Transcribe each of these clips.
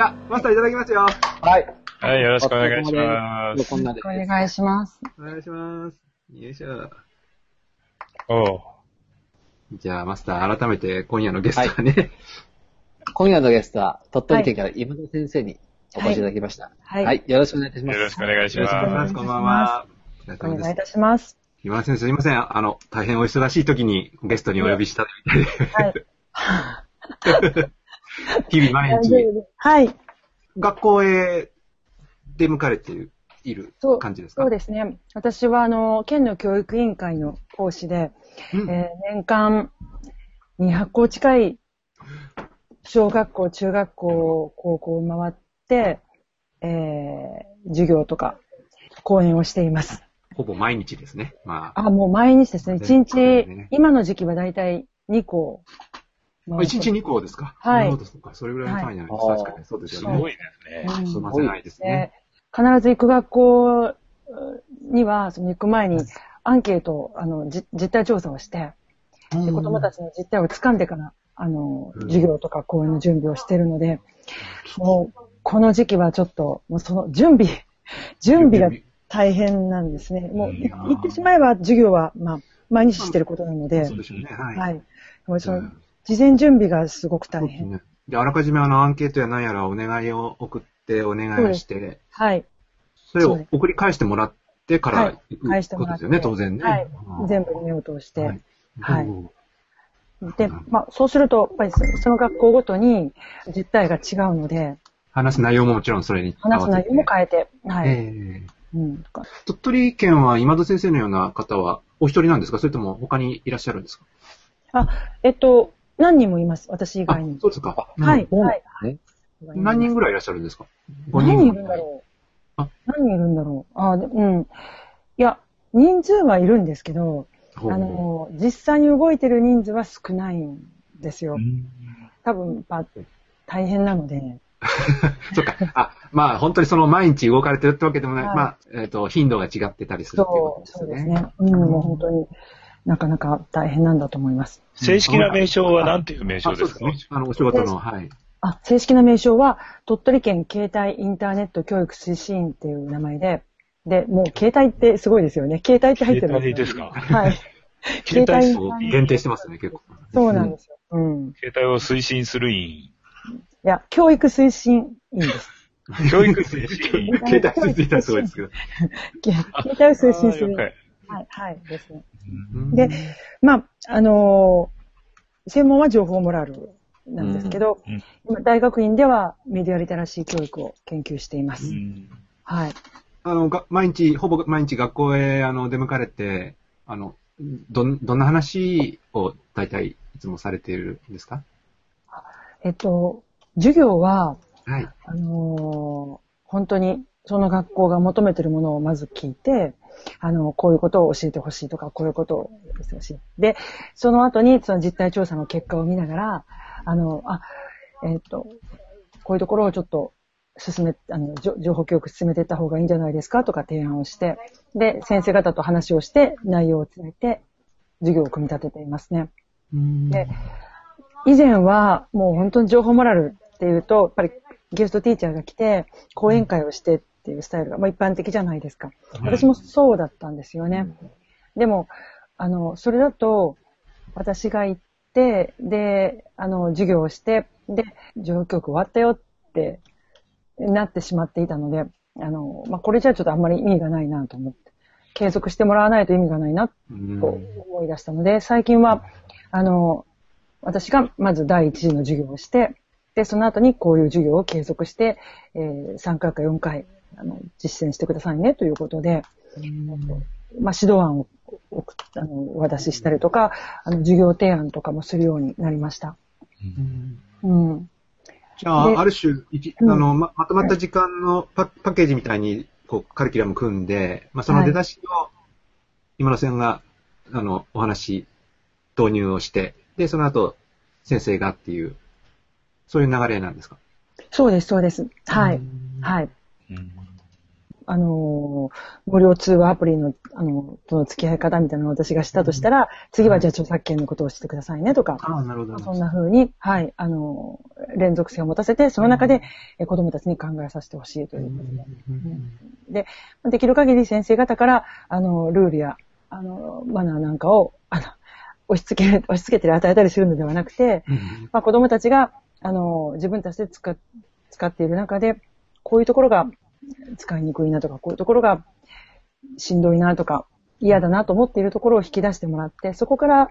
じゃあ、マスターいただきますよ。はい。はい、よろしくお願いします。こんなで。お願いします。お願いします。よいしょ。おう。じゃあ、マスター、改めて今夜のゲストはね、今夜のゲストは、鳥取県から今田先生にお越しいただきました。はいはい。よろしくお願いいたします。よろしくお願いしよろしくお願いしまます。こんばんは。お願いい。たします。今田先生、すいません。あの、大変お忙しい時にゲストにお呼びしたみたいで、はい。日々毎日、はい。学校へ出向かれているそう感じですか？そうですね。私は、あの、県の教育委員会の講師で、うんえー年間200校近い小学校、中学校、高校を回って、えー授業とか講演をしています。ほぼ毎日ですね。まあ、あ、もう毎日ですね。1そうです日、ね今の時期はだいたい2校。1日2校ですか？はいなるほど、そうか。それぐらいの単位ないですか。はい確かに、そうですす。よね。すごいですね。うんすいません、ないですね。で必ず行く学校には、その行く前にアンケートを、あの、じ実態調査をして、で子供たちの実態を掴んでから、あの、うん授業とか講演の準備をしているので、もう、この時期はちょっと、もうその準備、準備が大変なんですね。もう、い言ってしまえば授業は、まあ、毎日してることなのでそう、でしょうね。はい。はい。事前準備がすごく大変。ですね。で、あらかじめあの、アンケートや何やらお願いを送って、お願いして、はい。それを送り返してもらってからはい。行く返してもらって。ことですよね、当然ね。はい。うん全部目を通して。はい。はい。うんで、まあ、そうすると、やっぱりそその学校ごとに実態が違うので、話す内容ももちろんそれに話す内容もえ変えて、はい。えうん、鳥取県は今田先生のような方はお一人なんですか？それとも他にいらっしゃるんですか？あ、えっと、何人もいます、私以あ外に。そうですか。はいそうなんですね。何人ぐらいいらっしゃるんですか？5何人い人るんだろうあ何人いるんだろうあ、でうん。いや、人数はいるんですけど、あの、実際に動いてる人数は少ないんですよ。多分、まあ、大変なので。そっか。あ、まあ本当にその毎日動かれてるってわけでもない。はいまあ、えっ、と、頻度が違ってたりするっていうことですよね。そうですね。うん、もう本当になかなか大変なんだと思います。正式な名称は何ていう名称あ、ですか？ね。あの、お仕事の、はい。あ、正式な名称は、鳥取県携帯インターネット教育推進員っていう名前で、で、もう携帯ってすごいですよね。携帯って入ってるんですよ。携帯ですか？はい。携帯携そう限定してますね、結構。そうなんですよ。うん。い携帯を推進する委や、教育推進員です。員。教育推進員。携帯ついたらすごいですけど。け携帯を推進する。はい、はい、ですね。うんで、まあ、あのー専門は情報モラルなんですけど、うんうん今大学院ではメディアリテラシー教育を研究しています。うんはい。あの、が毎日、ほぼ毎日学校へ、あの、出向かれて、あの、どん、どんな話を大体いつもされているんですか？えっと、授業は、はい。あのー本当にその学校が求めてるものをまず聞いて、あの、こういうことを教えてほしいとか、こういうことをしてほしい。で、その後にその実態調査の結果を見ながら、あの、あ、えっ、と、こういうところをちょっと進め、あの、情報教育進めていった方がいいんじゃないですか？とか提案をして、で、先生方と話をして内容を詰めて、授業を組み立てていますね。で、以前はもう本当に情報モラルっていうと、やっぱりゲストティーチャーが来て、講演会をしてっていうスタイルが、まあ、一般的じゃないですか。私もそうだったんですよね。でも、あの、それだと、私が行って、で、あの、授業をして、で、状況終わったよってなってしまっていたので、あの、まあ、これじゃちょっとあんまり意味がないなと思って、継続してもらわないと意味がないなうんと思い出したので、最近は、あの、私がまず第一次の授業をして、で、その後にこういう授業を継続して、えー3回か4回、あの、実践してくださいねということで、まあ、指導案をあのお渡ししたりとか、あの、授業提案とかもするようになりました。うん。じゃあ、である種、一あうんの、ま、まとまった時間のパパッケージみたいに、こう、カリキュラム組んで、まあ、その出だしを、今野さんが、あの、お話、導入をして、で、その後、先生がっていう、そういう流れなんですか？そうです、そうです。はい。うんはい。うんあの、無料通話アプリの、あの、との付き合い方みたいなのを私がしたとしたら、次はじゃあ著作権のことをしてくださいねとか、ああ、なるほど。そんな風に、はい、あの、連続性を持たせて、その中でえ子供たちに考えさせてほしいということで。で、できる限り先生方から、あの、ルールや、あの、マナーなんかを、あの、押し付け、押し付けて与えたりするのではなくて、うんまあ、子供たちが、あの、自分たちで使っている中で、こういうところが使いにくいなとか、こういうところがしんどいなとか、嫌だなと思っているところを引き出してもらって、そこから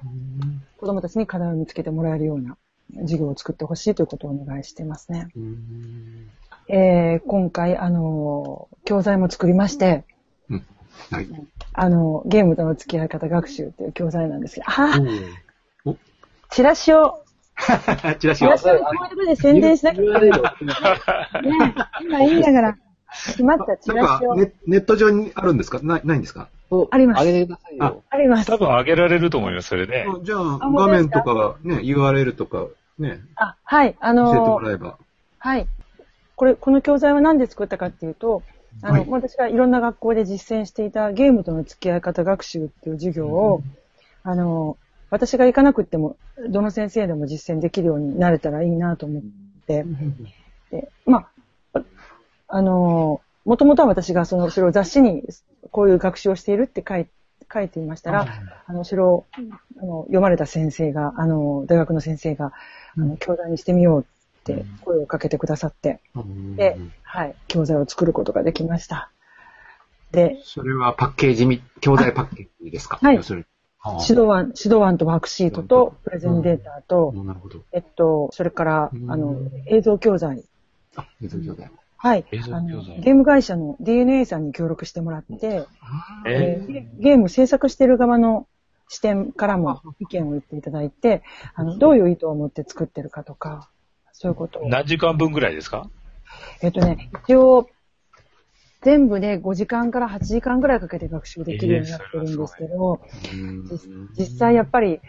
子供たちに課題を見つけてもらえるような授業を作ってほしいということをお願いしていますね。うん。えー今回、あの、教材も作りまして、はい。あの、ゲームとの付き合い方学習っていう教材なんですけど、あ チラシを、チラシを。チラ。シをこういうところで宣伝しなてね。今いいんだから、決まったチなんラシを。かネ、ネット上にあるんですか？ない、ないんですか？ありますあげてくださいよ。あります多。分上げられると思います、それで。あじゃあ、画面とか、ね、URL とか、ね、あ、はい、あ教えてのもらえば。はい。これ、この教材は何で作ったかっていうと、あの、はい私がいろんな学校で実践していたゲームとの付き合い方学習っていう授業を、あの、私が行かなくっても、どの先生でも実践できるようになれたらいいなと思って、で、まあ、あの、もともとは私がその、それを雑誌にこういう学習をしているって書い書いていましたら、あの、それを、あの、読まれた先生が、あの、大学の先生が、あの、教材にしてみようって声をかけてくださって、うん。で、はい、教材を作ることができました。で、それはパッケージみ、教材パッケージですか？はい。指導案、指導案とワークシートと、プレゼンデータと、なるほど。えっと、それから、うん。あの、映像教材。あ、映像教材。はい。映像あ教材のゲーム会社の DNA さんに協力してもらって、ええーゲゲーム制作している側の視点からも意見を言っていただいて、あの、どういう意図を持って作ってるかとか、そういうことを。何時間分ぐらいですか？えっとね、一応、全部で5時間から8時間ぐらいかけて学習できるようになってるんですけど、実実際やっぱり、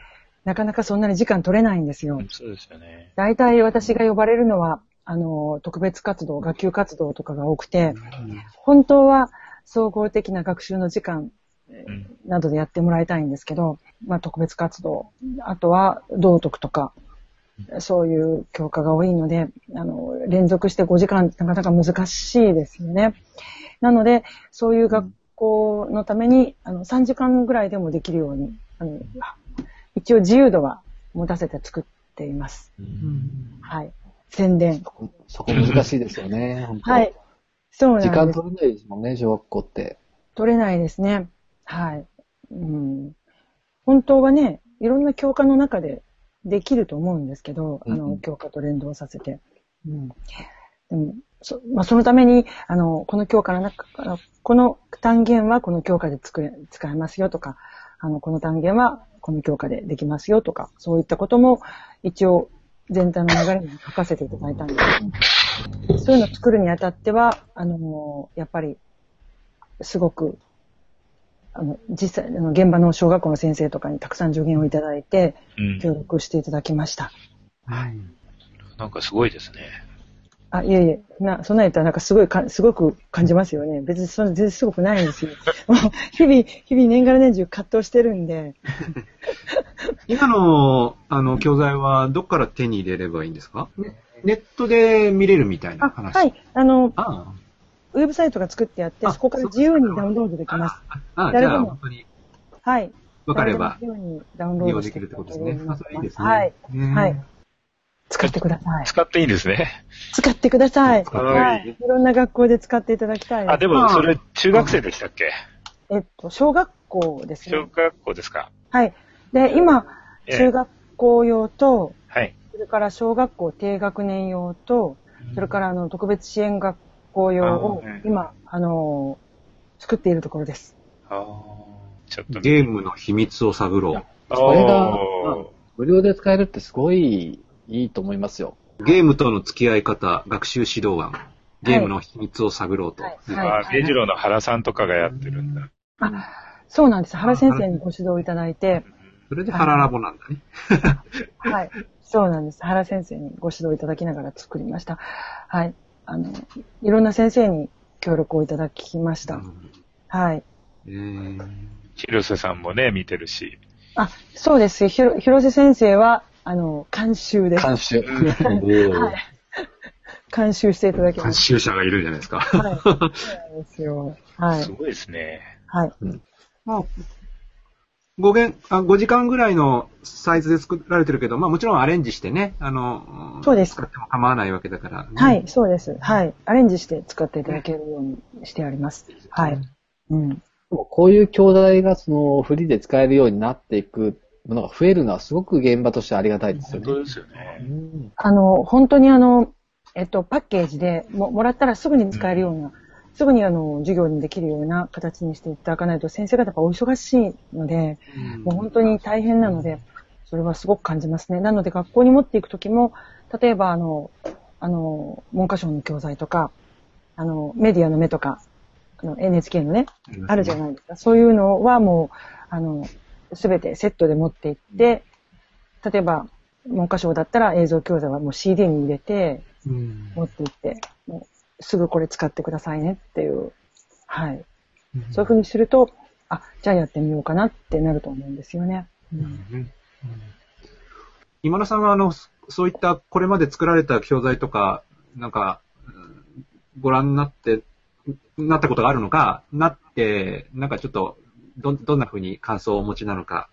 なかなかそんなに時間取れないんですよ。そうですよね。大体私が呼ばれるのは、あの、特別活動、学級活動とかが多くて、本当は総合的な学習の時間うん。などでやってもらいたいんですけど、まあ特別活動、あとは道徳とか、そういう教科が多いので、あの、連続して5時間なかなか難しいですよね。なので、そういう学校のために、あの、3時間ぐらいでもできるように、あの、一応自由度は持たせて作っています。はい。宣伝。そこ難しいですよね、本当はい。そうなんです。時間取れないですもんね、小学校って。取れないですね。はい。うん、本当はね、いろんな教科の中でできると思うんですけど、あの、うんうん教科と連動させて。うん。でも、そ、まあ、そのために、あの、この教科の中から、この単元はこの教科で作れ、使えますよとか、あの、この単元はこの教科でできますよとか、そういったことも一応全体の流れに書かせていただいたんです。そういうのを作るにあたっては、あの、やっぱり、すごく、あの、実際、あの、現場の小学校の先生とかにたくさん助言をいただいて、うん。協力していただきました。はい。なんかすごいですね。あ、いえいえ、な、そんな言ったらなんかすごいか、すごく感じますよね。別にそんな全然すごくないんですよ。もう日々、日々年がら年中葛藤してるんで、今の、あの、教材はどっから手に入れればいいんですか？ネットで見れるみたいなあ、話。はい、あの、あウェブサイトが作ってあって、あそこから自由にダウンロードできます。あ、ああ、じゃあ、誰でも本当にはい。分かれば自由にダウンロー利用できるってことですね。あ、それいいですね。はい。ねはい。使ってください。使っていいんですね。使ってください。はい。いろんな学校で使っていただきたい。あ、でもそれ中学生でしたっけ？えっと、小学校です小ね。学校ですかはい。で、今、ええ中学校用と、はい。それから小学校低学年用と、それからあの特別支援学校用を今、あのー作っているところです。ああ。ちょっと。ゲームの秘密を探ろそれが無料で使えるってすごいいいと思いますよ。う。ゲームとの付き合い方、学習指導案。ゲームの秘密を探ろうと。はいうんはいあ、ベジロの原さんとかがやってるんだ。あ、そうなんです。原先生にご指導いただいて、それでハララボなんだね。はい。そうなんです。原先生にご指導いただきながら作りました。はい。あの、いろんな先生に協力をいただきました。うんはい。えー広瀬さんもね、見てるし。あ、そうです。ひろ、広瀬先生は、あの、監修で、監修。はい監修していただきま監し修者がいるじゃないですか。た。はい。そうなんですよ。はいす。ごいですね。はい。まあ、5限、あ5時間ぐらいのサイズで作られてるけど、まあもちろんアレンジしてね、あの、そうです使っても構わないわけだから、ねはい、そうです。はい。アレンジして使っていただけるようにしてあります。はい。うん。でもこういう教材がそのフリーで使えるようになっていくものが増えるのはすごく現場としてありがたいですよね。本当ですよね。あの、本当にあの、えっと、パッケージでももらったらすぐに使えるような、すぐにあの、授業にできるような形にしていただかないと、先生方がお忙しいので、もう本当に大変なので、それはすごく感じますね。なので学校に持っていくときも、例えばあの、あの、文科省の教材とか、あの、メディアの目とか、あの、NHK のね、あるじゃないですか。そういうのはもう、あの、すべてセットで持っていって、例えば、文科省だったら映像教材はもう CD に入れて、うん持っていって、もうすぐこれ使ってくださいねっていう、はい。そういうふうにすると、あ、じゃあやってみようかなってなると思うんですよね。うんうん今野さんは、あの、そそういったこれまで作られた教材とか、なんか、うんご覧になって、なったことがあるのか、なって、なんかちょっと、どん、どんな風に感想をお持ちなのか。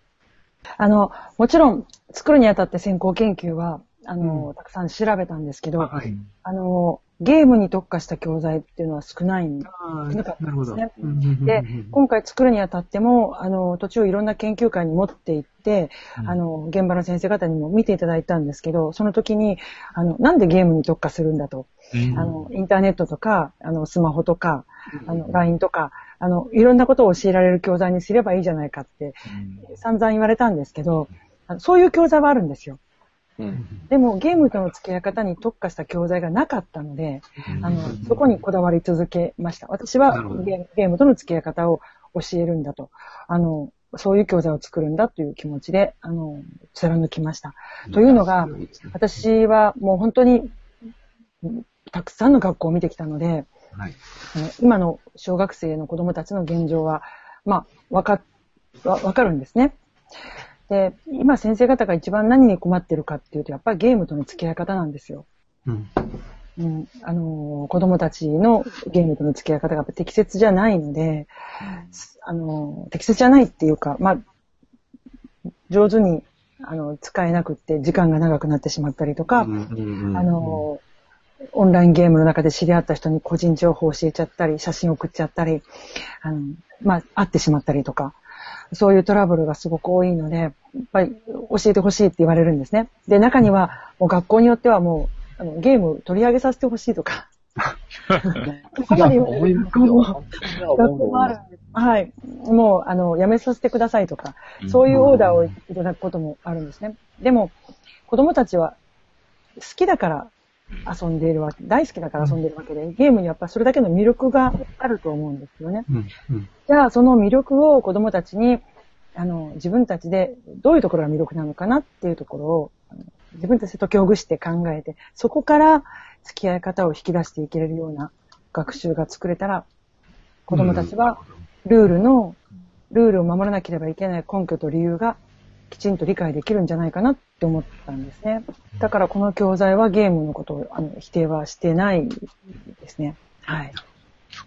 あの、もちろん、作るにあたって先行研究は、あの、うんたくさん調べたんですけど、はい。あの、ゲームに特化した教材っていうのは少ないんあなかったなるほど。で、今回作るにあたっても、あの、途中いろんな研究会に持って行って、うんあの、現場の先生方にも見ていただいたんですけど、その時に、あの、なんでゲームに特化するんだと。うんあの、インターネットとか、あの、スマホとか、あの、LINE とか、あの、いろんなことを教えられる教材にすればいいじゃないかって、散々言われたんですけど、そういう教材はあるんですよ。うん。でも、ゲームとの付き合い方に特化した教材がなかったので、あの、そこにこだわり続けました。私はゲームとの付き合い方を教えるんだと。あの、そういう教材を作るんだという気持ちで、あの、貫きました。というのが、私はもう本当に、うんたくさんの学校を見てきたので、はい。今の小学生の子供たちの現状は、まあ、わか、わ、わかるんですね。で、今先生方が一番何に困ってるかっていうと、やっぱりゲームとの付き合い方なんですよ。うん。うん、あのー子供たちのゲームとの付き合い方が適切じゃないので、あのー適切じゃないっていうか、まあ、上手に、あの、使えなくって時間が長くなってしまったりとか、うんうんうんあのーオンラインゲームの中で知り合った人に個人情報を教えちゃったり、写真送っちゃったり、あの、まあ、会ってしまったりとか、そういうトラブルがすごく多いので、やっぱり教えてほしいって言われるんですね。で、中には、もう学校によってはもう、あのゲーム取り上げさせてほしいとか、そこまで言われる思い学校もあるんです。はい。もう、あの、やめさせてくださいとか、そういうオーダーをいただくこともあるんですね。でも、子供たちは好きだから遊んでいるわけ、大好きだから遊んでいるわけで、ゲームにやっぱそれだけの魅力があると思うんですよね。うん。うん。じゃあ、その魅力を子供たちに、あの、自分たちでどういうところが魅力なのかなっていうところを、自分たちで解きほぐして考えて、そこから付き合い方を引き出していけれるような学習が作れたら、子供たちはルールの、ルールを守らなければいけない根拠と理由がきちんと理解できるんじゃないかなって思ったんですね。だからこの教材はゲームのことをあの否定はしてないですね。はい。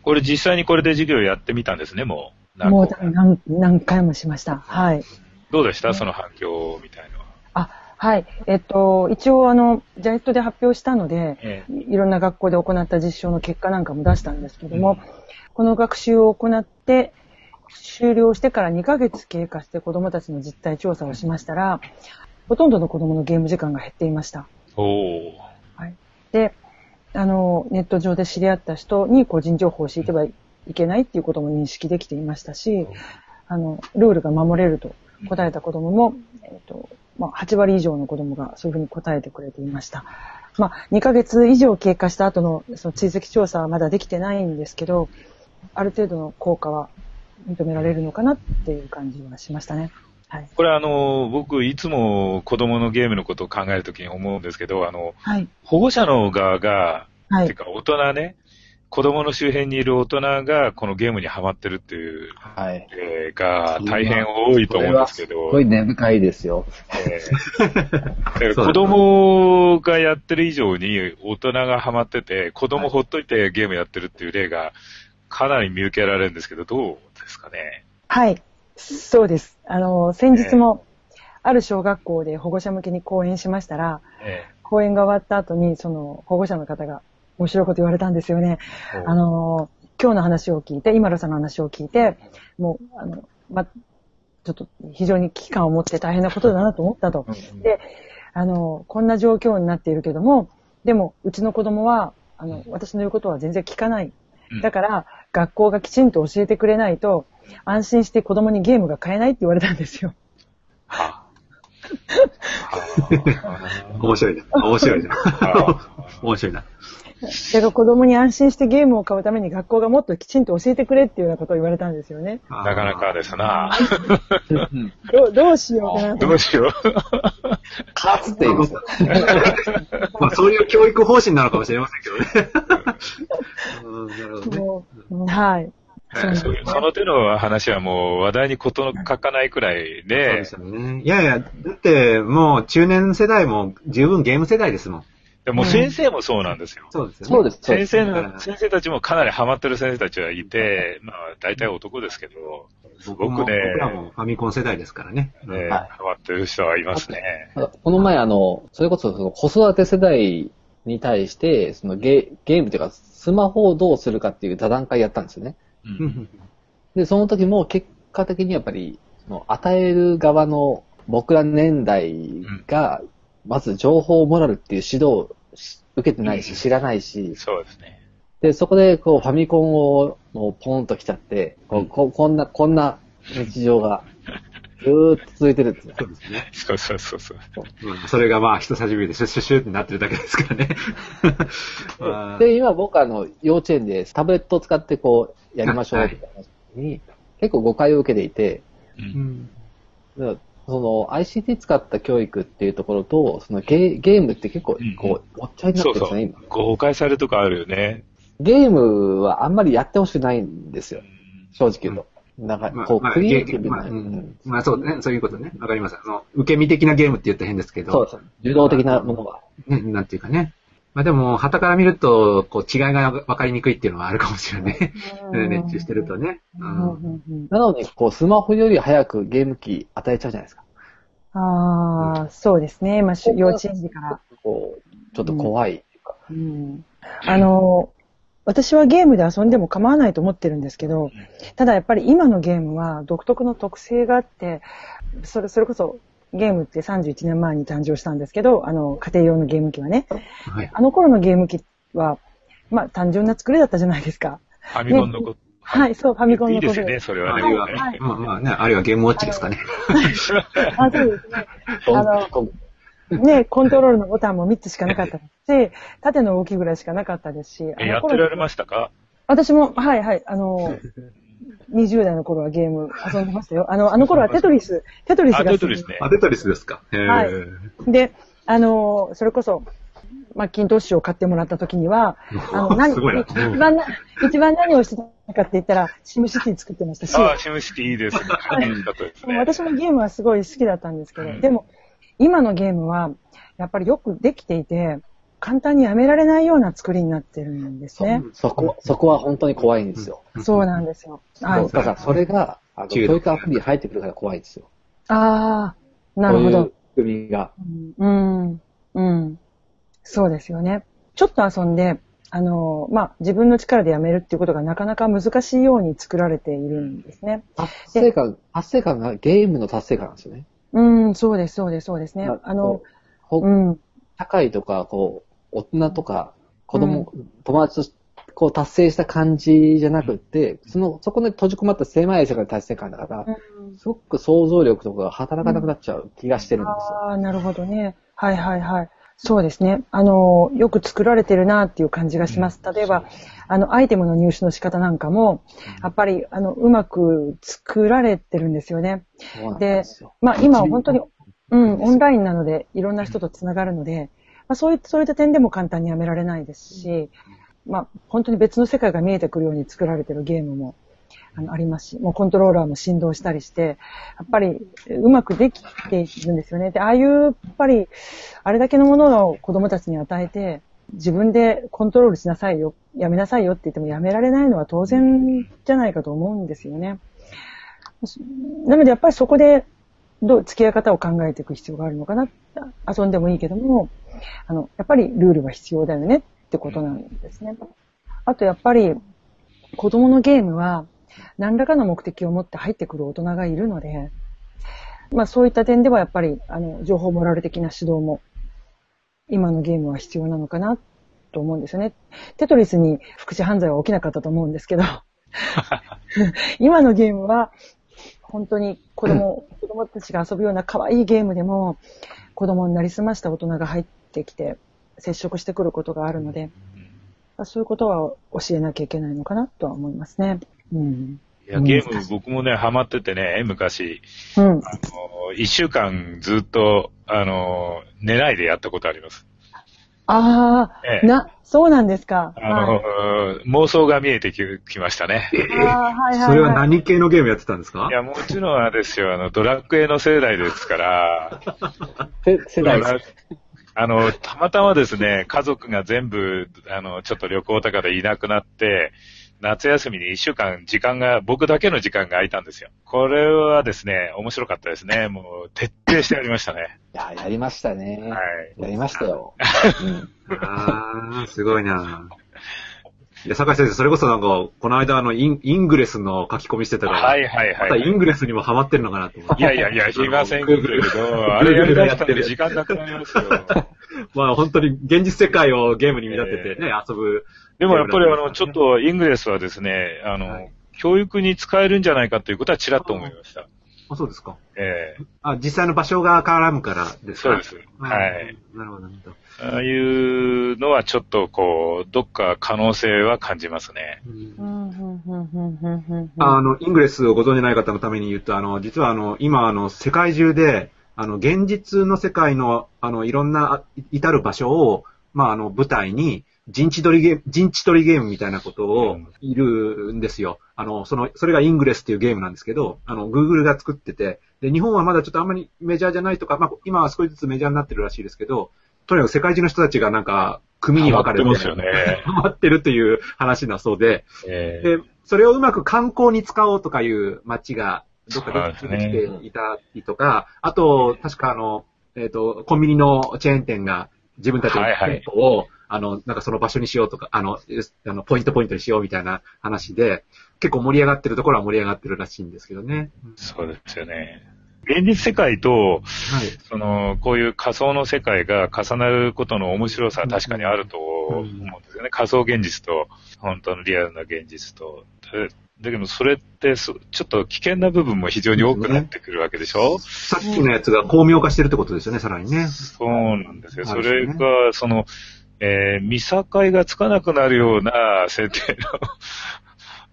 これ実際にこれで授業やってみたんですね、もう。何もう何何回もしました。はい。どうでした？その反響みたいのは。あ、はい。えっと、一応あの、ジャイットで発表したので、ええいろんな学校で行った実証の結果なんかも出したんですけども、この学習を行って、終了してから2ヶ月経過して子供たちの実態調査をしましたら、ほとんどの子供のゲーム時間が減っていました。はい。で、あの、ネット上で知り合った人に個人情報を教えてはいけないっていうことも認識できていましたし、あの、ルールが守れると答えた子供も、えっ、と、まあ、8割以上の子供がそういうふうに答えてくれていました。まあ、2ヶ月以上経過した後のその追跡調査はまだできてないんですけど、ある程度の効果は認められるのかなっていう感じはしましたね。はい。これあの、僕いつも子供のゲームのことを考えるときに思うんですけど、あの、はい。保護者の側が、はいてか大人ね、子供の周辺にいる大人がこのゲームにハマってるっていうはい。例が大変多いと思うんですけど、すごい根深いですよ。えー 子供がやってる以上に大人がハマってて、子供ほっといてゲームやってるっていう例がかなり見受けられるんですけど、どうですかね？はい。そうです。あの、先日も、ある小学校で保護者向けに講演しましたら、え講演が終わった後に、その保護者の方が面白いこと言われたんですよね。えあの、今日の話を聞いて、今田さんの話を聞いて、もう、あの、ま、ちょっと非常に危機感を持って大変なことだなと思ったと。で、あの、こんな状況になっているけども、でも、うちの子供は、あの、私の言うことは全然聞かない。うんだから、学校がきちんと教えてくれないと、安心して子供にゲームが買えないって言われたんですよ。は 面白いね。面白いじゃん。面白いな。だから子供に安心してゲームを買うために学校がもっときちんと教えてくれっていうようなことを言われたんですよね。あなかなかですな。どう どうしようかなとどうしよう。勝つって言いますよ。まあ、そういう教育方針なのかもしれませんけどね。うん、なるほどね。はい。そうなんですそうその手の話はもう話題にことの書かないくらいそうでで、すよね。いやいや、だってもう中年世代も十分ゲーム世代ですもん。でも先生もそうなんですよ。そうですよね。そうです。先生の、先生たちもかなりハマってる先生たちはいて、まあ大体男ですけど、すごくね、僕らもファミコン世代ですからね。ねはいハマってる人はいますね。この前あの、それこそその子育て世代に対して、そのゲゲームというか、スマホをどうするかっていう座談会やったんですよね。うん。うんで、その時も結果的にやっぱり、その与える側の僕ら年代が、まず情報をもらうっていう指導をし受けてないし、知らないし、そうですね。で、そこでこうファミコンをもうポンと来ちゃって、こうここんな、こんな日常がずーっと続いてるんですよ。そうですね。そうそうそうそう。うんそれがまあ人差し指でシュッシュッシュッってなってるだけですからね。まあで、今僕あの、幼稚園でタブレットを使ってこう、やりましょうって話に、結構誤解を受けていて、ううんその ICT 使った教育っていうところと、そのゲゲームって結構うん、こう、ごっちゃになっそうそてるんですね、う。誤解されるとこあるよね。今。ゲームはあんまりやってほしくないんですよ、正直言うと。なんか、こう、まあまあクリエイティブな、ゲームまあうんまあそうね、そういうことね。わかります。あの、受け身的なゲームって言ったら変ですけど。そうです。受動的なものが。ね、なんていうかね。まあでも、旗から見ると、こう、違いが分かりにくいっていうのはあるかもしれない ね。熱中してるとね。ううんんうんうんなのに、こう、スマホより早くゲーム機与えちゃうじゃないですか。ああ、そうですね。まあ、し幼稚園児から。こう、ちょっと怖いうか。うんあの、私はゲームで遊んでも構わないと思ってるんですけど、ただやっぱり今のゲームは独特の特性があって、それ、それこそゲームって31年前に誕生したんですけど、あの、家庭用のゲーム機はね。はい。あの頃のゲーム機は、まあ単純な作りだったじゃないですか。ファミコンのこと。はい、そう、ファミコンのこといいですよね、それはね。あるいは、はいまあまあね、あるいはゲームウォッチですかね。あ、そうですね。あのね、コントロールのボタンも3つしかなかったし、縦の動きぐらいしかなかったですし、えやってられましたか？私も、はいはい、あの、20代の頃はゲーム遊んでましたよ。あの、あの頃はテトリス、テトリスあ、が好きテトリスね。あ、テトリスですか。はいで、あの、それこそ、マッキントッシュを買ってもらった時には、あの、何、すごいな。一番な、一番何をしてたかって言ったら、シムシティ作ってましたし、ああ、シムシティいいですね。楽しかったですね。私もゲームはすごい好きだったんですけど、うんでも、今のゲームは、やっぱりよくできていて、簡単にやめられないような作りになってるんですね。そこ、そこは本当に怖いんですよ。そうなんですよ。はい。だからそれが、あの教育アプリに入ってくるから怖いんですよ。ああ、なるほど。こういう仕組みが。うん、うん。そうですよね。ちょっと遊んで、あの、まあ、自分の力でやめるっていうことがなかなか難しいように作られているんですね。達成感、達成感がゲームの達成感なんですよね。うん、そうです、そうです、そうですね。あの、ほうん、社会とか、こう、大人とか、子供、友達と、こう、達成した感じじゃなくって、その、そこで閉じ込まった狭い世界の達成感だから、すごく想像力とかが働かなくなっちゃう気がしてるんですよ。ああ、なるほどね。はいはいはい。そうですね。あの、よく作られてるなっていう感じがします。例えば、あの、アイテムの入手の仕方なんかも、やっぱり、あの、うまく作られてるんですよね。で。まあ今は本当に、うん、オンラインなので、いろんな人とつながるので、まあそういった、そういった点でも簡単にやめられないですし、まあ、本当に別の世界が見えてくるように作られてるゲームも、あの、ありますし、もうコントローラーも振動したりして、やっぱりうまくできているんですよね。で、ああいう、やっぱり、あれだけのものを子供たちに与えて、自分でコントロールしなさいよ、やめなさいよって言ってもやめられないのは当然じゃないかと思うんですよね。なのでやっぱりそこで、どう付き合い方を考えていく必要があるのかな。遊んでもいいけども、あの、やっぱりルールは必要だよねってことなんですね。あとやっぱり、子供のゲームは、何らかの目的を持って入ってくる大人がいるので、まあそういった点ではやっぱり、あの、情報モラル的な指導も、今のゲームは必要なのかなと思うんですよね。テトリスに福祉犯罪は起きなかったと思うんですけど、今のゲームは、本当に子供、子供たちが遊ぶような可愛いゲームでも、子供になりすました大人が入ってきて、接触してくることがあるので、そういうことは教えなきゃいけないのかなとは思いますね。うん。いや、ゲーム僕もね、ハマっててね、昔。うん。あの、一週間ずっと、あの、寝ないでやったことあります。ああ、ええ、な、そうなんですか。あの、はい、妄想が見えてききましたね。あはいはい、はい、それは何系のゲームやってたんですか？いや、もちろんあれですよ、あの、ドラクエの世代ですから。世代ですあの、たまたまですね、家族が全部、あの、ちょっと旅行とかでいなくなって、夏休みに一週間時間が、僕だけの時間が空いたんですよ。これはですね、面白かったですね。もう、徹底してやりましたね。いや、やりましたね。はい。やりましたよ。ああ、すごいな。いや、坂井先生、それこそなんか、この間あのイン、 Ingress の書き込みしてたから、はいはいはい。またイングレスにもハマってるのかなと思って。いやいやいや、すいませんけど、あれやりだしたら時間なくなりますよ。まあ本当に現実世界をゲームに見立ててね、遊ぶ。でもやっぱりあの、ちょっと Ingress はですね、あの、教育に使えるんじゃないかということはちらっと思いました。あ、そうですか。ええあ、実際の場所が絡むからですかそうです。はい。なるほど、なるほど。ああいうのはちょっとこう、どっか可能性は感じますね。あの、イングレスをご存じない方のために言うと、あの、実はあの、今あの、世界中で、あの、現実の世界の、あの、いろんな、至る場所を、まあ、あの、舞台に、陣地取りゲーム、陣地取りゲームみたいなことをいるんですよ。あの、その、それがイングレスっていうゲームなんですけど、あの、Google が作ってて、で、日本はまだちょっとあんまりメジャーじゃないとか、まあ、今は少しずつメジャーになってるらしいですけど、とにかく世界中の人たちがなんか、組に分かれて、ますよね。ハマってるっていう話だそうで、えー、で、それをうまく観光に使おうとかいう街が、どっかで出てきていたりとか、あと、確かあの、えっ、ー、と、コンビニのチェーン店が自分たちの店舗を、はいはい、あの、なんかその場所にしようとか、あの、あのポイントポイントにしようみたいな話で、結構盛り上がってるところは盛り上がってるらしいんですけどね。そうですよね。現実世界と、はい、その、こういう仮想の世界が重なることの面白さは確かにあると思うんですよね。仮想現実と、本当のリアルな現実と。だけど、それってちょっと危険な部分も非常に多くなってくるわけでしょ、ね、さっきのやつが巧妙化してるってことですよね、さらにね。そうなんですよ。それが、その、えー、見境がつかなくなるような設定の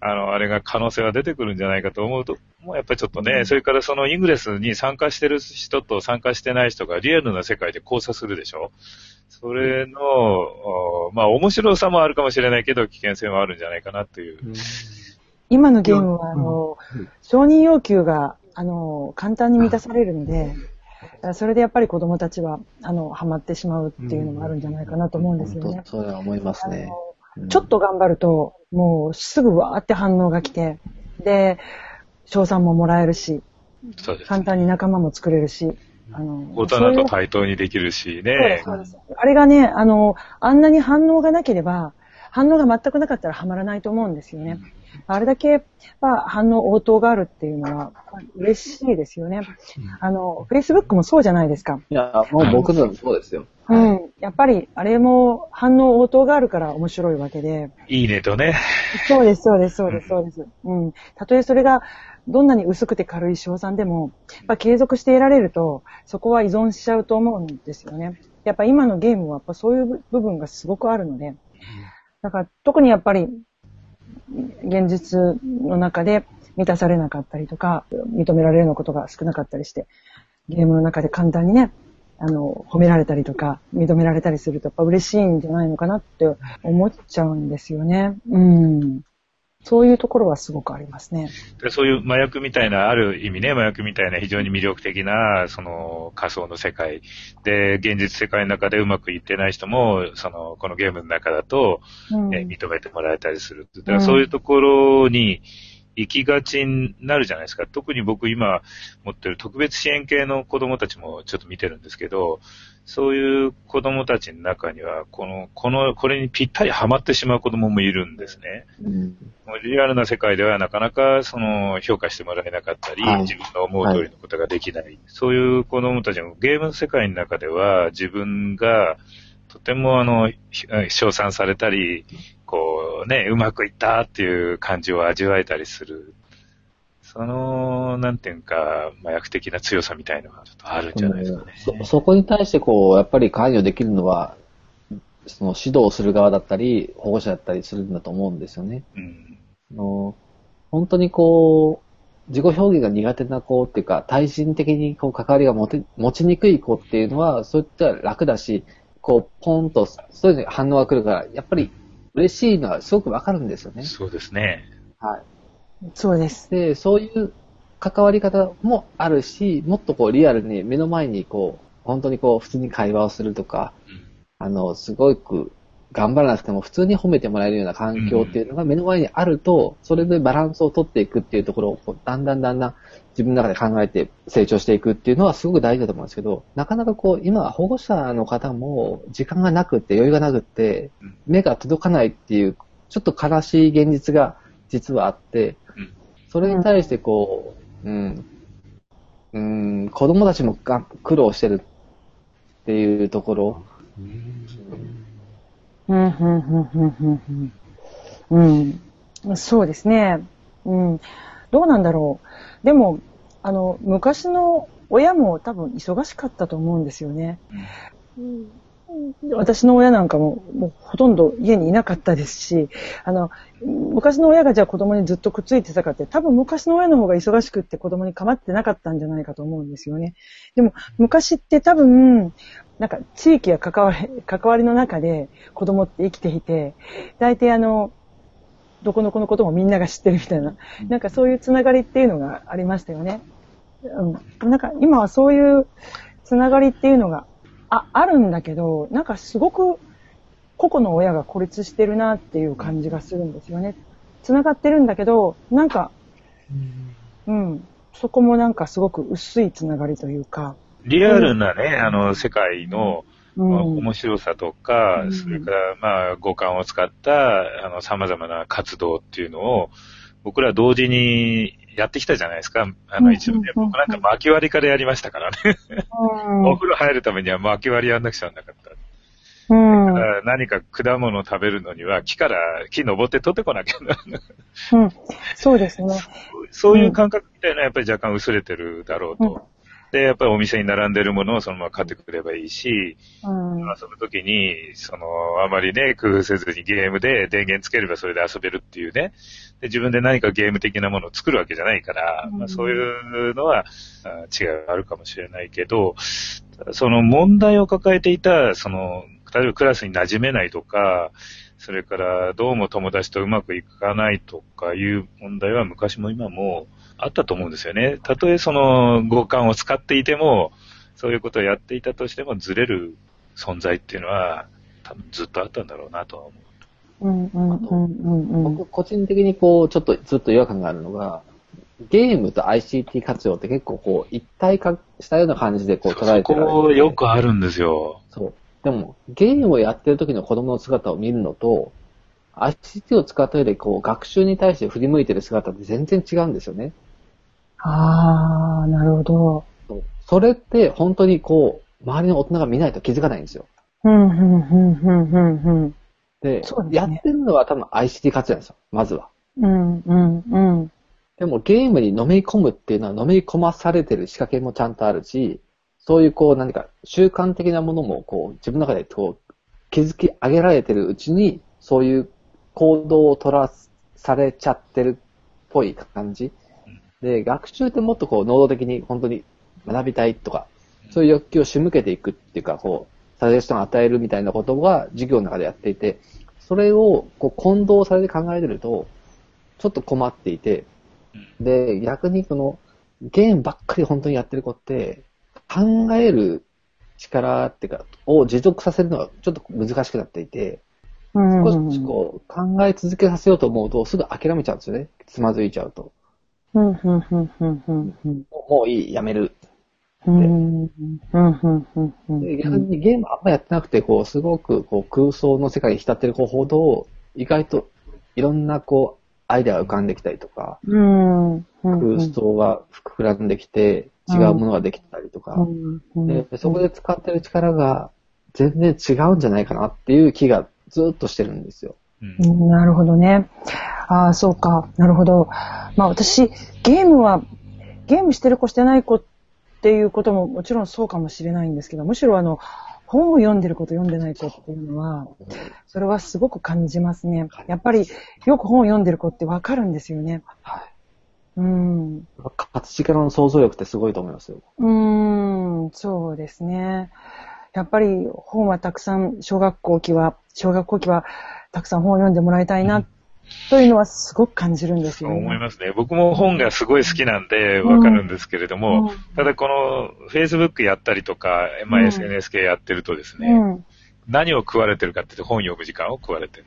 あの、あれが可能性が出てくるんじゃないかと思うと、もうやっぱりちょっとね、それからそのイングレスに参加してる人と参加してない人がリアルな世界で交差するでしょ？それの、まあ面白さもあるかもしれないけど、危険性もあるんじゃないかなっていう。今のゲームは、あの、承認要求が、あの、簡単に満たされるので、それでやっぱり子供たちは、あの、ハマってしまうっていうのもあるんじゃないかなと思うんですよね。そうは思いますね。ちょっと頑張ると、もうすぐわーって反応が来て、で、賞賛ももらえるし、そうです簡単に仲間も作れるし、あの、大人と対等にできるしね。そうです。あれがね、あの、あんなに反応がなければ、反応が全くなかったらハマらないと思うんですよね。あれだけ、まあ、反応応答があるっていうのは嬉しいですよね。あの、Facebook もそうじゃないですか。いや、もう僕のそうですよ。うん。やっぱり、あれも反応応答があるから面白いわけで。いいねとね。そうです、そうです、そうです、そうです。うん。たとえそれが、どんなに薄くて軽い賞賛でも、やっぱ継続して得られると、そこは依存しちゃうと思うんですよね。やっぱ今のゲームはやっぱそういう部分がすごくあるので、だから特にやっぱり現実の中で満たされなかったりとか、認められるようなことが少なかったりして、ゲームの中で簡単にね、あの、褒められたりとか、認められたりするとやっぱ嬉しいんじゃないのかなって思っちゃうんですよね。うん。そういうところはすごくありますね。でそういう麻薬みたいな、ある意味ね、麻薬みたいな非常に魅力的な、その仮想の世界で、現実世界の中でうまくいってない人も、その、このゲームの中だと、うん。ね認めてもらえたりする。だからそういうところに行きがちになるじゃないですか。特に僕今持ってる特別支援系の子供たちもちょっと見てるんですけど、そういう子供たちの中には、この、この、これにぴったりハマってしまう子供もいるんですね。うん。リアルな世界ではなかなかその評価してもらえなかったり、はい自分の思う通りのことができない。そういう子供たちもゲームの世界の中では自分がとてもあの、ひ称賛されたり、こうね、うまくいったっていう感じを味わえたりする。その、なんていうか、麻薬的な強さみたいのがちょっとあるんじゃないですかね。そ、そこに対してこう、やっぱり関与できるのは、その指導する側だったり、保護者だったりするんだと思うんですよね。うん。あの本当にこう、自己表現が苦手な子っていうか、対人的にこう関わりが持て持ちにくい子っていうのは、そういったら楽だし、こう、ポンと、そういう反応が来るから、やっぱり嬉しいのはすごくわかるんですよね。そうですね。はい。そうです。で、そういう関わり方もあるし、もっとこうリアルに目の前にこう、本当にこう普通に会話をするとか、うんあの、すごく頑張らなくても普通に褒めてもらえるような環境っていうのが目の前にあると、それでバランスを取っていくっていうところをだんだんだんだん自分の中で考えて成長していくっていうのはすごく大事だと思うんですけど、なかなかこう、今は保護者の方も時間がなくって余裕がなくってうん、目が届かないっていう、ちょっと悲しい現実が実はあって、うん。それに対してこう、うん、うん、子供たちもが苦労してるっていうところ、うん、うん、うん、うん、うん。うん。そうですね。うん。どうなんだろう。でも、あの、昔の親も多分忙しかったと思うんですよね。私の親なんかも、もうほとんど家にいなかったですし、あの、昔の親がじゃあ子供にずっとくっついてたかって、多分昔の親の方が忙しくって子供に構ってなかったんじゃないかと思うんですよね。でも、昔って多分、なんか地域や関わり、関わりの中で子供って生きていて、大体あの、どこの子のこともみんなが知ってるみたいな、なんかそういうつながりっていうのがありましたよね。うん。なんか今はそういうつながりっていうのがああるんだけど、なんかすごく個々の親が孤立してるなっていう感じがするんですよね。つながってるんだけど、なんか、うん、そこもなんかすごく薄いつながりというか、リアルなね、あの、世界の、面白さとか、うんそれから、まあ、五感を使った、あの、様々な活動っていうのを、僕ら同時にやってきたじゃないですか。あの、うん一応ね、うん僕なんか巻き割りからやりましたからね。うん お風呂入るためには巻き割りやんなくちゃなかった。うんだから何か果物を食べるのには木から木登って取ってこなきゃな。うん、そうですね。そういう感覚みたいなのはやっぱり若干薄れてるだろうと。で、やっぱりお店に並んでるものをそのまま買ってくればいいし、うん、遊ぶときに、その、あまりね、工夫せずにゲームで電源つければそれで遊べるっていうね。で、自分で何かゲーム的なものを作るわけじゃないから、うんまあ、そういうのは、あ違いがあるかもしれないけど、その問題を抱えていた、その、例えばクラスに馴染めないとか、それからどうも友達とうまくいかないとかいう問題は昔も今もあったと思うんですよね。たとえその五感を使っていても、そういうことをやっていたとしてもずれる存在っていうのは多分ずっとあったんだろうなとは思う。うん、うん、うん、うん、うん。僕個人的にこう、ちょっとずっと違和感があるのが、ゲームと ICT 活用って結構こう、一体化したような感じでこう捉えそてられてこよくあるんですよ。そう。でも、ゲームをやってる時の子供の姿を見るのと、ICT を使った上でこう、学習に対して振り向いてる姿って全然違うんですよね。ああ、なるほど。それって本当にこう、周りの大人が見ないと気づかないんですよ。うん、うん、うん、うん、うん、うん。で、ねやってるのは多分 ICT 活用なんですよ。まずは。うん、うん、うん。でもゲームにのめり込むっていうのは、のめり込まされてる仕掛けもちゃんとあるし、そういうこう何か習慣的なものもこう自分の中でこう築き上げられてるうちに、そういう行動を取らされちゃってるっぽい感じ。で、学習ってもっとこう能動的に本当に学びたいとか、そういう欲求を仕向けていくっていうか、こう、サジェストンを与えるみたいなことが授業の中でやっていて、それをこう混同されて考えてると、ちょっと困っていて、で、逆にこのゲームばっかり本当にやってる子って、考える力っていうか、を持続させるのがちょっと難しくなっていて、うん少しこう考え続けさせようと思うとすぐ諦めちゃうんですよね。つまずいちゃうと。うん、うん、うん、うん、うん、うん。もういい、やめる。うん、うん、うん、うん、うん。で逆にゲームあんまやってなくて、こう、すごくこう空想の世界に浸ってる子ほど、意外といろんなこう、アイデアが浮かんできたりとか。空想が膨らんできて、違うものができたりとか、そこで使ってる力が全然違うんじゃないかなっていう気がずっとしてるんですよ。なるほどね。ああ、そうか。なるほど。まあ私、ゲームは、ゲームしてる子してない子っていうことももちろんそうかもしれないんですけど、むしろあの、本を読んでる子と読んでない子っていうのは、それはすごく感じますね。やっぱり、よく本を読んでる子ってわかるんですよね。はい。うん。形からの想像力ってすごいと思いますよ。うーん、そうですね。やっぱり本はたくさん、小学校期は、小学校期はたくさん本を読んでもらいたいな、というのはすごく感じるんですそうよね。思いますね。僕も本がすごい好きなんでわかるんですけれども、うんただこの Facebook やったりとか、まあうん SNS 系やってるとですね、うん。何を食われてるかって言って本読む時間を食われてる。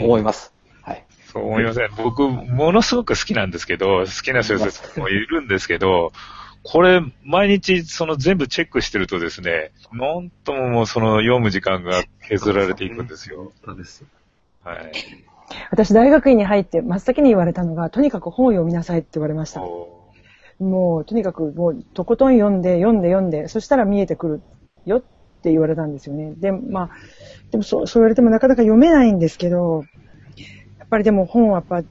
思います。はい。そう思いません。僕、ものすごく好きなんですけど、好きな小説もいるんですけど、これ、毎日その全部チェックしてるとですね、なんとももうその読む時間が削られていくんですよ。そうですよ。はい。私、大学院に入って真っ先に言われたのが、とにかく本を読みなさいって言われました。おもう、とにかく、もう、とことん読んで、読んで、読んで、そしたら見えてくるよって言われたんですよね。で、まあ、でもそう、そう言われてもなかなか読めないんですけど、やっぱりでも本はやっぱ、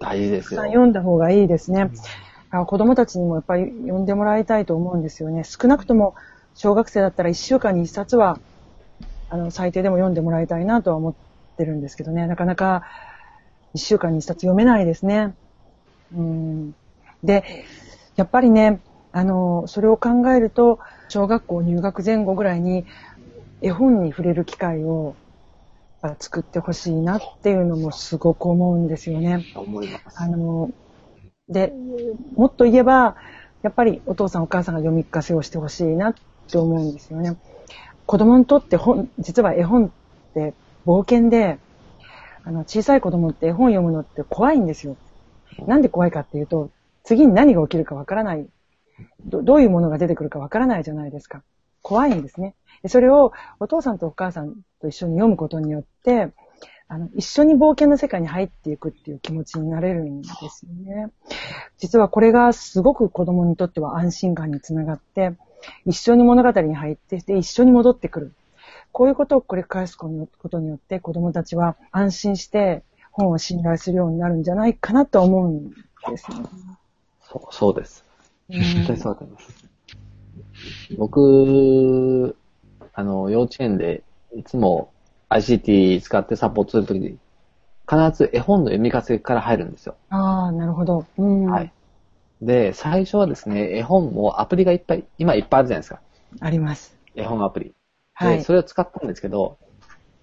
大事ですよたくさん。読んだ方がいいですね。あ子供たちにもやっぱり読んでもらいたいと思うんですよね。少なくとも小学生だったら1週間に1冊は、あの、最低でも読んでもらいたいなとは思ってるんですけどね。なかなか1週間に1冊読めないですね。うん。で、やっぱりね、あの、それを考えると、小学校入学前後ぐらいに絵本に触れる機会を作ってほしいなっていうのもすごく思うんですよね。思います。あの、で、もっと言えば、やっぱりお父さんお母さんが読み聞かせをしてほしいなって思うんですよね。子供にとって本、実は絵本って冒険で、あの、小さい子供って絵本読むのって怖いんですよ。なんで怖いかっていうと、次に何が起きるかわからない。どどういうものが出てくるかわからないじゃないですか。怖いんですね。それをお父さんとお母さんと一緒に読むことによって、あの、一緒に冒険の世界に入っていくっていう気持ちになれるんですよね。実はこれがすごく子供にとっては安心感につながって、一緒に物語に入って、で、一緒に戻ってくる。こういうことを繰り返すことによって子供たちは安心して本を信頼するようになるんじゃないかなと思うんですよね。そう、そうです。うん本当にそうだと思います。僕、あの、幼稚園でいつも ICT 使ってサポートするときに、必ず絵本の読み聞かせから入るんですよ。ああ、なるほど。うん。はい。で、最初はですね、絵本もアプリがいっぱい、今いっぱいあるじゃないですか。あります。絵本アプリ。で、はい。それを使ったんですけど、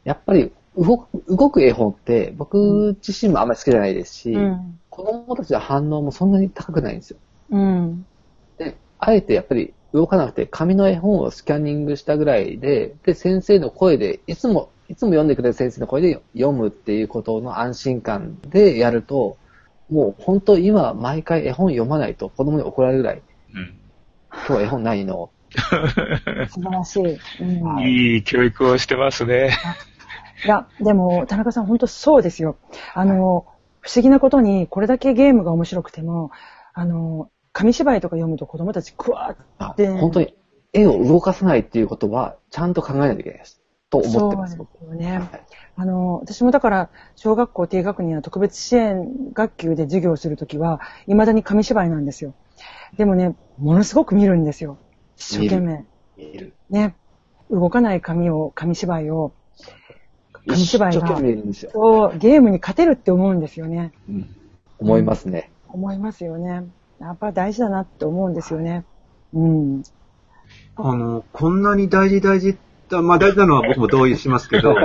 やっぱり動く、動く絵本って僕自身もあんまり好きじゃないですし、うん。子供たちの反応もそんなに高くないんですよ。うん。で、あえてやっぱり動かなくて紙の絵本をスキャニングしたぐらいで、で、先生の声で、いつも、いつも読んでくれる先生の声で読むっていうことの安心感でやると、もう本当今毎回絵本読まないと子供に怒られるぐらい、うん今日絵本ないの 素晴らしい。うん。はいいい教育をしてますね。いや、でも、田中さん本当そうですよ。あの、不思議なことに、これだけゲームが面白くても、あの、紙芝居とか読むと子供たちクワーあって。本当に絵を動かさないっていうことはちゃんと考えないといけないです。と思ってます、そう僕ですよね。はいあの、私もだから、小学校低学年や特別支援学級で授業をするときは、未だに紙芝居なんですよ。でもね、ものすごく見るんですよ。一生懸命。見る。ね。動かない紙を、紙芝居を、紙芝居が。そう、ゲームに勝てるって思うんですよね。うん思いますね。思いますよね。やっぱ大事だなって思うんですよね。うん。あの、こんなに大事大事って、まあ大事なのは僕も同意しますけど、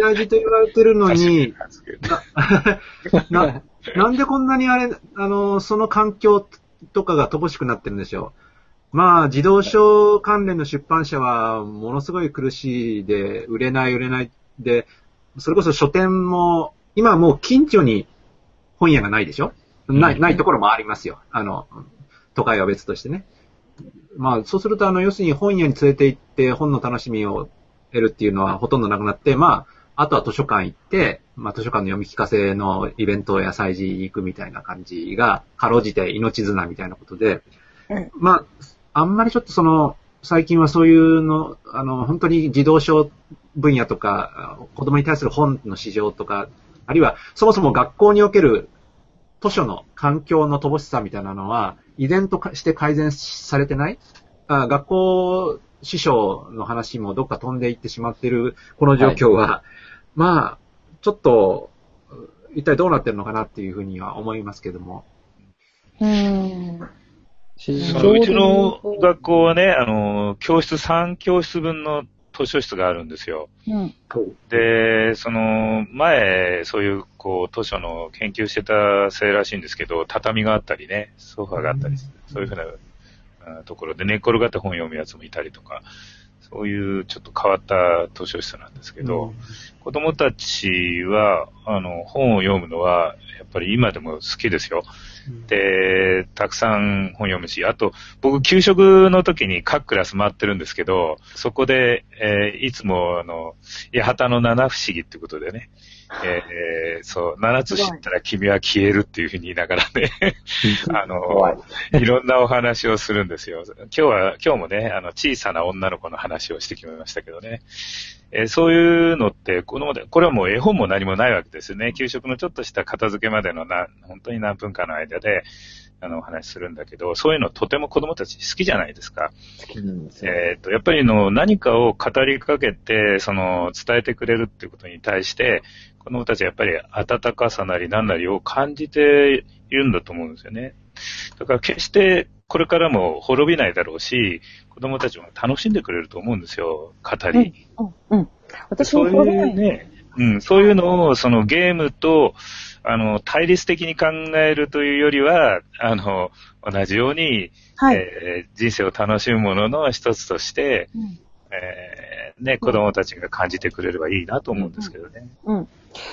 大事と言われてるのに、な、なんでこんなにあれ、あの、その環境とかが乏しくなってるんでしょう。まあ、自動書関連の出版社はものすごい苦しいで、売れない売れないで、それこそ書店も、今はもう近所に本屋がないでしょ？ない、ないところもありますよ。あの、都会は別としてね。まあ、そうすると、あの、要するに本屋に連れて行って本の楽しみを得るっていうのはほとんどなくなって、まあ、あとは図書館行って、まあ、図書館の読み聞かせのイベントや催事行くみたいな感じが、かろうじて命綱みたいなことで、うん。まあ、あんまりちょっとその、最近はそういうの、あの、本当に児童書分野とか、子供に対する本の市場とか、あるいはそもそも学校における図書の環境の乏しさみたいなのは、依然として改善されてない？あ学校師匠の話もどっか飛んでいってしまっているこの状況は、まあ、ちょっと、一体どうなってるのかなっていうふうには思いますけども。うん。そのうちの学校はね、あの、教室3教室分の図書室があるんですよ。うん。で、その、前、そういう、こう、図書の研究してたせいらしいんですけど、畳があったりね、ソファがあったり、そういうふうなあところで寝っ転がって本読むやつもいたりとか、そういうちょっと変わった図書室なんですけど、子供たちは、あの、本を読むのは、やっぱり今でも好きですよ。で、たくさん本読むし、あと、僕、給食の時に各クラス回ってるんですけど、そこで、えーいつも、あの、八幡の七不思議ってことでね、えーそう、七つ知ったら君は消えるっていうふうに言いながらね、あの、いろんなお話をするんですよ。今日は、今日もね、あの、小さな女の子の話をしてきましたけどね。えーそういうのって、この、これはもう絵本も何もないわけですよね。給食のちょっとした片付けまでのな、本当に何分かの間で、あの、お話しするんだけど、そういうのとても子供たち好きじゃないですか。好きなんですよ。えっ、と、やっぱりの何かを語りかけて、その、伝えてくれるっていうことに対して、子供たちはやっぱり温かさなり何なりを感じているんだと思うんですよね。だから決してこれからも滅びないだろうし、子供たちも楽しんでくれると思うんですよ、語り。うん。うん。私そういうね、うん、そういうのを、そのゲームと、あの、対立的に考えるというよりは、あの、同じように、はい。えー人生を楽しむものの一つとして、うんえーね、子供たちが感じてくれればいいなと思うんですけどね。うん。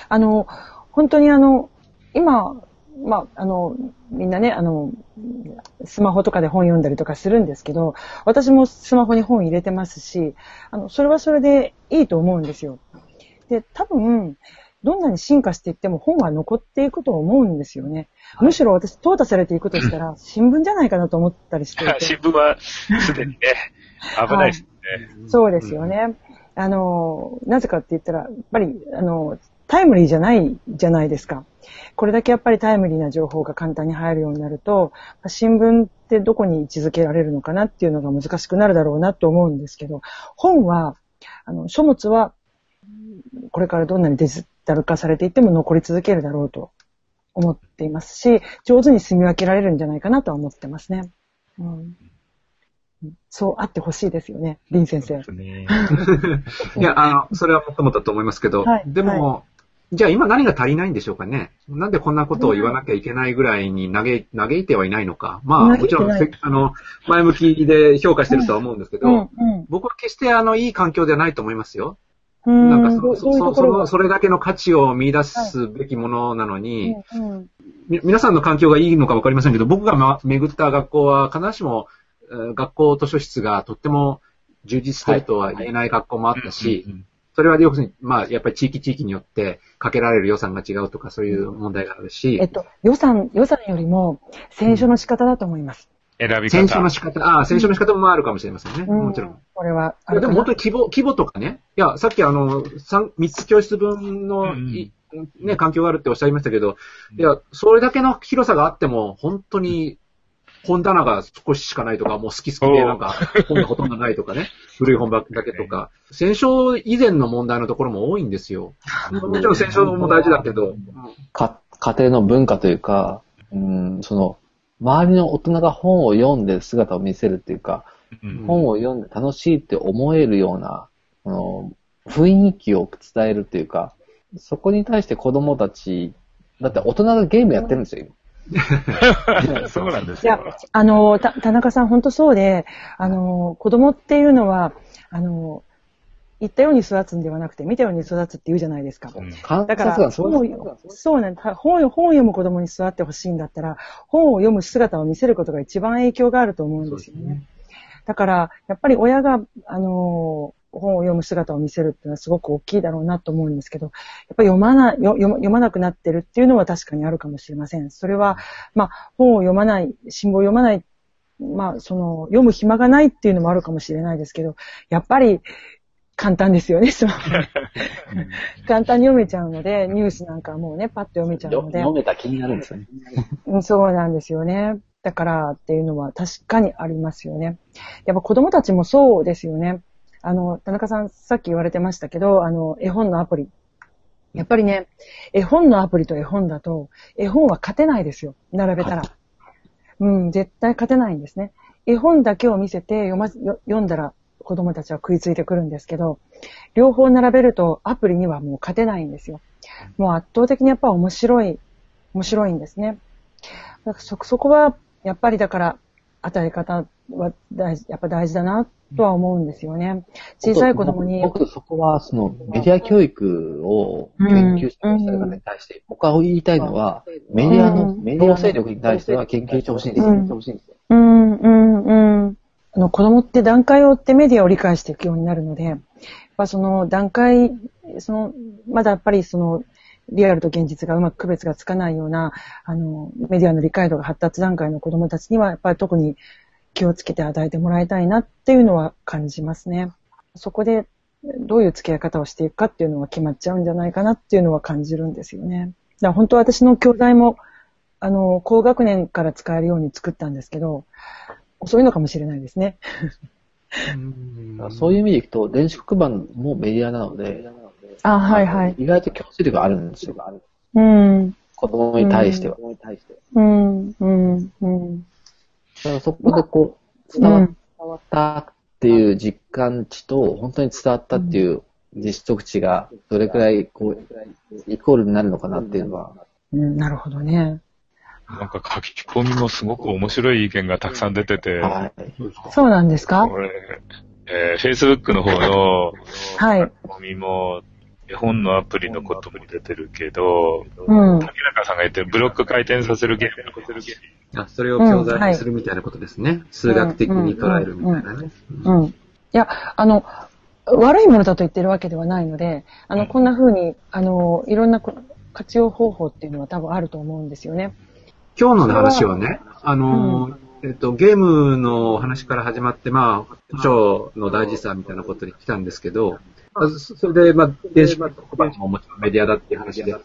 あの、本当にあの、今、まあ、あの、みんなね、あの、スマホとかで本読んだりとかするんですけど、私もスマホに本入れてますし、あの、それはそれでいいと思うんですよ。で、多分、どんなに進化していっても本は残っていくと思うんですよね。むしろ私、淘汰されていくとしたら、新聞じゃないかなと思ったりして。新聞はすでにね、危ないですね。そうですよね。あの、なぜかって言ったら、やっぱり、あの、タイムリーじゃないじゃないですか。これだけやっぱりタイムリーな情報が簡単に入るようになると、新聞ってどこに位置づけられるのかなっていうのが難しくなるだろうなと思うんですけど、本は、あの、書物は、これからどんなにデジタル化されていっても残り続けるだろうと思っていますし、上手に住み分けられるんじゃないかなとは思ってますね。うん、そうあってほしいですよね、林先生。ね。いや、あの、それはもともとだと思いますけど、はい。でも、じゃあ今何が足りないんでしょうかね。なんでこんなことを言わなきゃいけないぐらいに嘆い嘆いてはいないのか。まあ、もちろん、せあの、前向きで評価してるとは思うんですけど、うん、うん。僕は決してあの、いい環境ではないと思いますよ。うなんかその、そそのそれだけの価値を見出すべきものなのに、うんうん。み皆さんの環境がいいのかわかりませんけど、僕が、ま、巡った学校は必ずしも、えー学校図書室がとっても充実してるとは言えない学校もあったし、それは要するに、まあ、やっぱり地域地域によってかけられる予算が違うとかそういう問題があるし、えっと、予算、予算よりも、選書の仕方だと思います。選び方。選書の仕方、ああ、選書の仕方もあるかもしれませんね。うんもちろん。。これは、でも本当に規模、規模とかね。いや、さっきあの、三、三つ教室分の、うんいね、環境があるっておっしゃいましたけど、いや、それだけの広さがあっても、本当に、本棚が少ししかないとか、もう好き好きでなんか、本がほとんどないとかね、古い本ばっだけとか、戦勝以前の問題のところも多いんですよ。もちろん戦勝も大事だけど、か家庭の文化というか、うん、その、周りの大人が本を読んでる姿を見せるっていうか、うん。本を読んで楽しいって思えるような、あの、雰囲気を伝えるっていうか、そこに対して子供たち、だって大人がゲームやってるんですよ、今 そうなんですいやよ。、あの、た田中さん本当そうで、あの、子供っていうのは、あの、言ったように育つんではなくて、見たように育つって言うじゃないですか。うん観だから、そうそうなんだ。本を本を読む子供に座ってほしいんだったら、本を読む姿を見せることが一番影響があると思うんですよね。だから、やっぱり親が、あの、本を読む姿を見せるっていうのはすごく大きいだろうなと思うんですけど、やっぱり読まな読まなくなってるっていうのは確かにあるかもしれません。それは、まあ、本を読まない、新聞を読まない、まあ、その、読む暇がないっていうのもあるかもしれないですけど、やっぱり、簡単ですよね、スマホで 簡単に読めちゃうので、ニュースなんかはもうね、パッと読めちゃうよので。読めた気になるんですよね。うんそうなんですよね。だからっていうのは確かにありますよね。やっぱ子供たちもそうですよね。あの、田中さんさっき言われてましたけど、あの、絵本のアプリ。やっぱりね、絵本のアプリと絵本だと、絵本は勝てないですよ。並べたら。うん、絶対勝てないんですね。絵本だけを見せて読ま読んだら子供たちは食いついてくるんですけど、両方並べるとアプリにはもう勝てないんですよ。もう圧倒的にやっぱ面白い、面白いんですね。そ、そこは、やっぱりだから、与え方は大事、やっぱ大事だな、とは思うんですよね。小さい子供に、僕、僕そこは、その、メディア教育を研究してる方に対して、僕は言いたいのは、メディアの、うんメディア勢力に対しては研究してほしいんですよ。うんうん、うん、うん。あの、子供って段階を追ってメディアを理解していくようになるので、やっぱその段階、その、まだやっぱりその、リアルと現実がうまく区別がつかないような、あの、メディアの理解度が発達段階の子供たちには、やっぱり特に気をつけて与えてもらいたいなっていうのは感じますね。そこで、どういう付き合い方をしていくかっていうのは決まっちゃうんじゃないかなっていうのは感じるんですよね。だから本当は私の教材も、あの、高学年から使えるように作ったんですけど、遅いのかもしれないですね。そういう意味でいくと、電子黒板もメディアなので、あ、はいはい。意外と強制力があるんですよ。うん。子供に対しては。うん。うん。うん。だからそこでこう、伝わ伝わったっていう実感値と、本当に伝わったっていう実測値が、どれくらい、こう、イコールになるのかなっていうのは、うん、なるほどね。なんか書き込みもすごく面白い意見がたくさん出てて、はい。そうなんですか？これ、えー、Facebook の方のはい。書き込みも、絵本のアプリのことも出てるけど、うん。竹中さんが言ってるブロック回転させるゲーム。あ、それを教材にするみたいなことですね。数学的に捉えるみたいなね。うん。いや、あの、悪いものだと言ってるわけではないので、あの、こんな風に、あの、いろんなこ活用方法っていうのは多分あると思うんですよね。今日の話はね、あの、えっと、ゲームの話から始まって、まあ、図書の大事さみたいなことに来たんですけど、まあそそれで、まあ、電子黒板ももちろんメディアだっていう話で、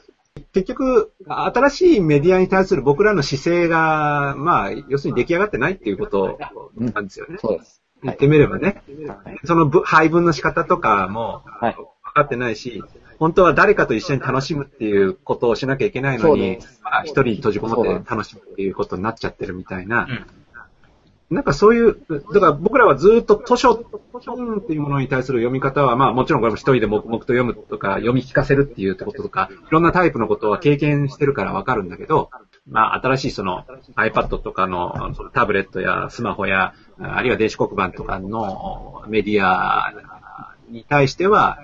結局、新しいメディアに対する僕らの姿勢が、まあ、要するに出来上がってないっていうことなんですよね。そうです。言ってみればね。はいそのぶ配分の仕方とかもはい分かってないし、本当は誰かと一緒に楽しむっていうことをしなきゃいけないのにで、まあ一人に閉じこもって楽しむっていうことになっちゃってるみたいなうん。なんかそういう、だから僕らはずっと図書、本っていうものに対する読み方は、まあもちろんこれも一人で黙々と読むとか、読み聞かせるっていうこととか、いろんなタイプのことは経験してるからわかるんだけど、まあ新しいその iPad とかのそのタブレットやスマホや、あるいは電子黒板とかのメディアに対しては、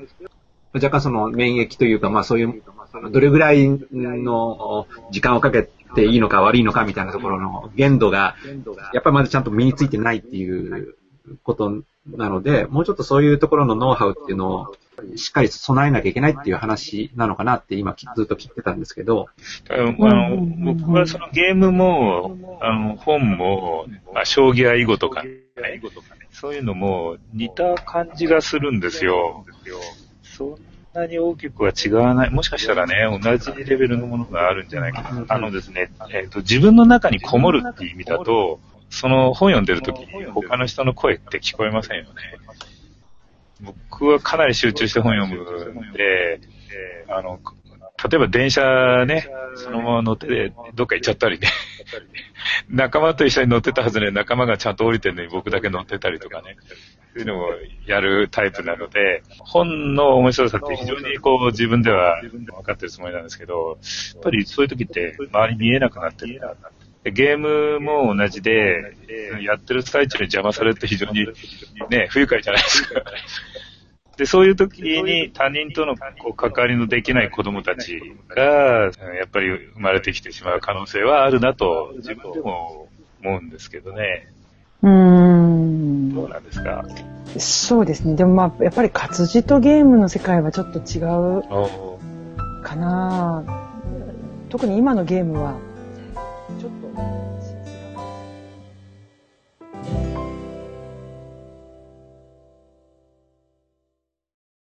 若干その免疫というか、まあそういう、どれぐらいの時間をかけてていいのか悪いのかみたいなところの限度が、やっぱりまだちゃんと身についてないっていうことなので、もうちょっとそういうところのノウハウっていうのをしっかり備えなきゃいけないっていう話なのかなって今ずっと聞いてたんですけど、あの、僕はそのゲームも、あの、本も、まあ、将棋や囲碁とか、ね、そういうのも似た感じがするんですよ。そんなに大きくは違わない。もしかしたらね、同じレベルのものがあるんじゃないかな。あのですね、えっ、と、自分の中にこもるっていう意味だと、その本読んでる時に他の人の声って聞こえませんよね。僕はかなり集中して本読むんで、あの、例えば電車ね、そのまま乗ってどっか行っちゃったりね。仲間と一緒に乗ってたはずね、仲間がちゃんと降りてるのに僕だけ乗ってたりとかね。そういうのをやるタイプなので、本の面白さって非常にこう自分では分かってるつもりなんですけど、やっぱりそういう時って周り見えなくなってるな。ゲームも同じで、やってる最中に邪魔されるって非常にね、不愉快じゃないですか。で、そういう時に他人とのこう関わりのできない子供たちが、やっぱり生まれてきてしまう可能性はあるなと自分でも思うんですけどね。うーん。どうなんですか？そうですね。でもまあ、やっぱり活字とゲームの世界はちょっと違うおかな特に今のゲームは、ちょっと